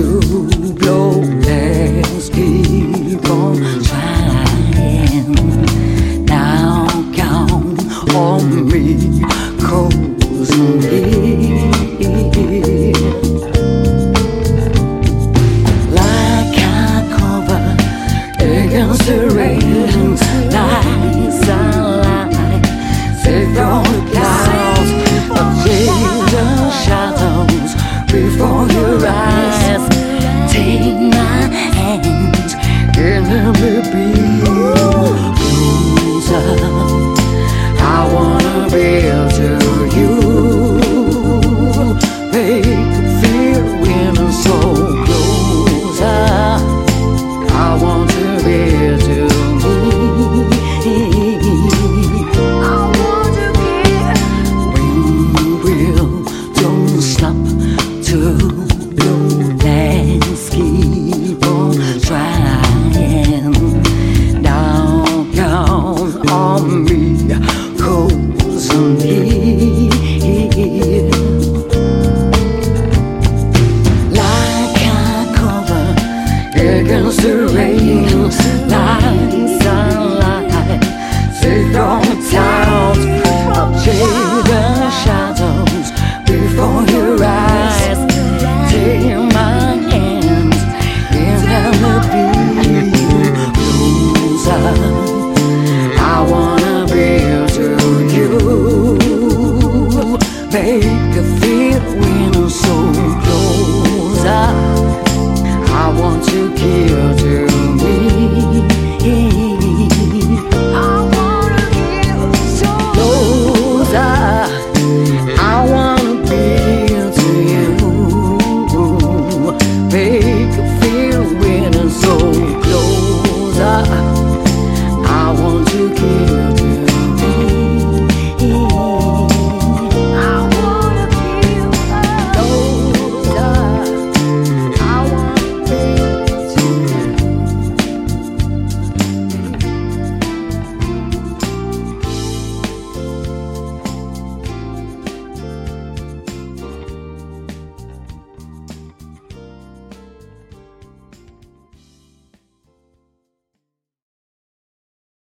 to blow, let's keep on trying. Now count on me, cover against the rain. Against the rain, like sunlight, safe from clouds, of chasing shadows before your eyes. Take my hand and let me be closer. I wanna be to you, make you feel to give to